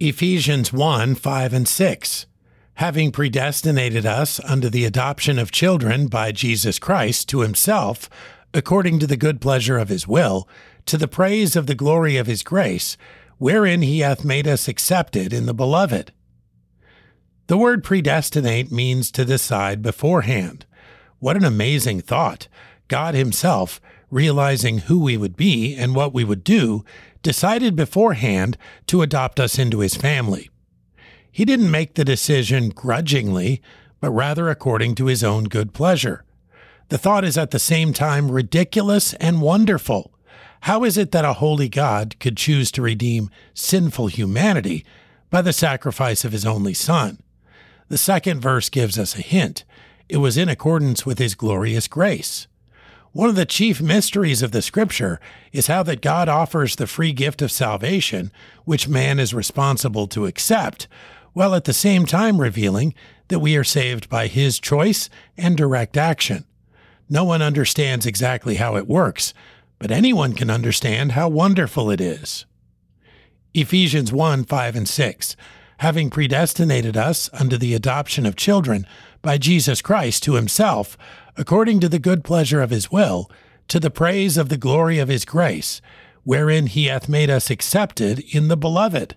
Ephesians 1 5 and 6. Having predestinated us unto the adoption of children by Jesus Christ to himself, according to the good pleasure of his will, to the praise of the glory of his grace, wherein he hath made us accepted in the beloved. The word predestinate means to decide beforehand. What an amazing thought! God Himself, realizing who we would be and what we would do, decided beforehand to adopt us into His family. He didn't make the decision grudgingly, but rather according to His own good pleasure. The thought is at the same time ridiculous and wonderful. How is it that a holy God could choose to redeem sinful humanity by the sacrifice of His only Son? The second verse gives us a hint. It was in accordance with His glorious grace. One of the chief mysteries of the Scripture is how that God offers the free gift of salvation, which man is responsible to accept, while at the same time revealing that we are saved by His choice and direct action. No one understands exactly how it works, but anyone can understand how wonderful it is. Ephesians 1 5 and 6. Having predestinated us unto the adoption of children by Jesus Christ to Himself, according to the good pleasure of his will, to the praise of the glory of his grace, wherein he hath made us accepted in the beloved.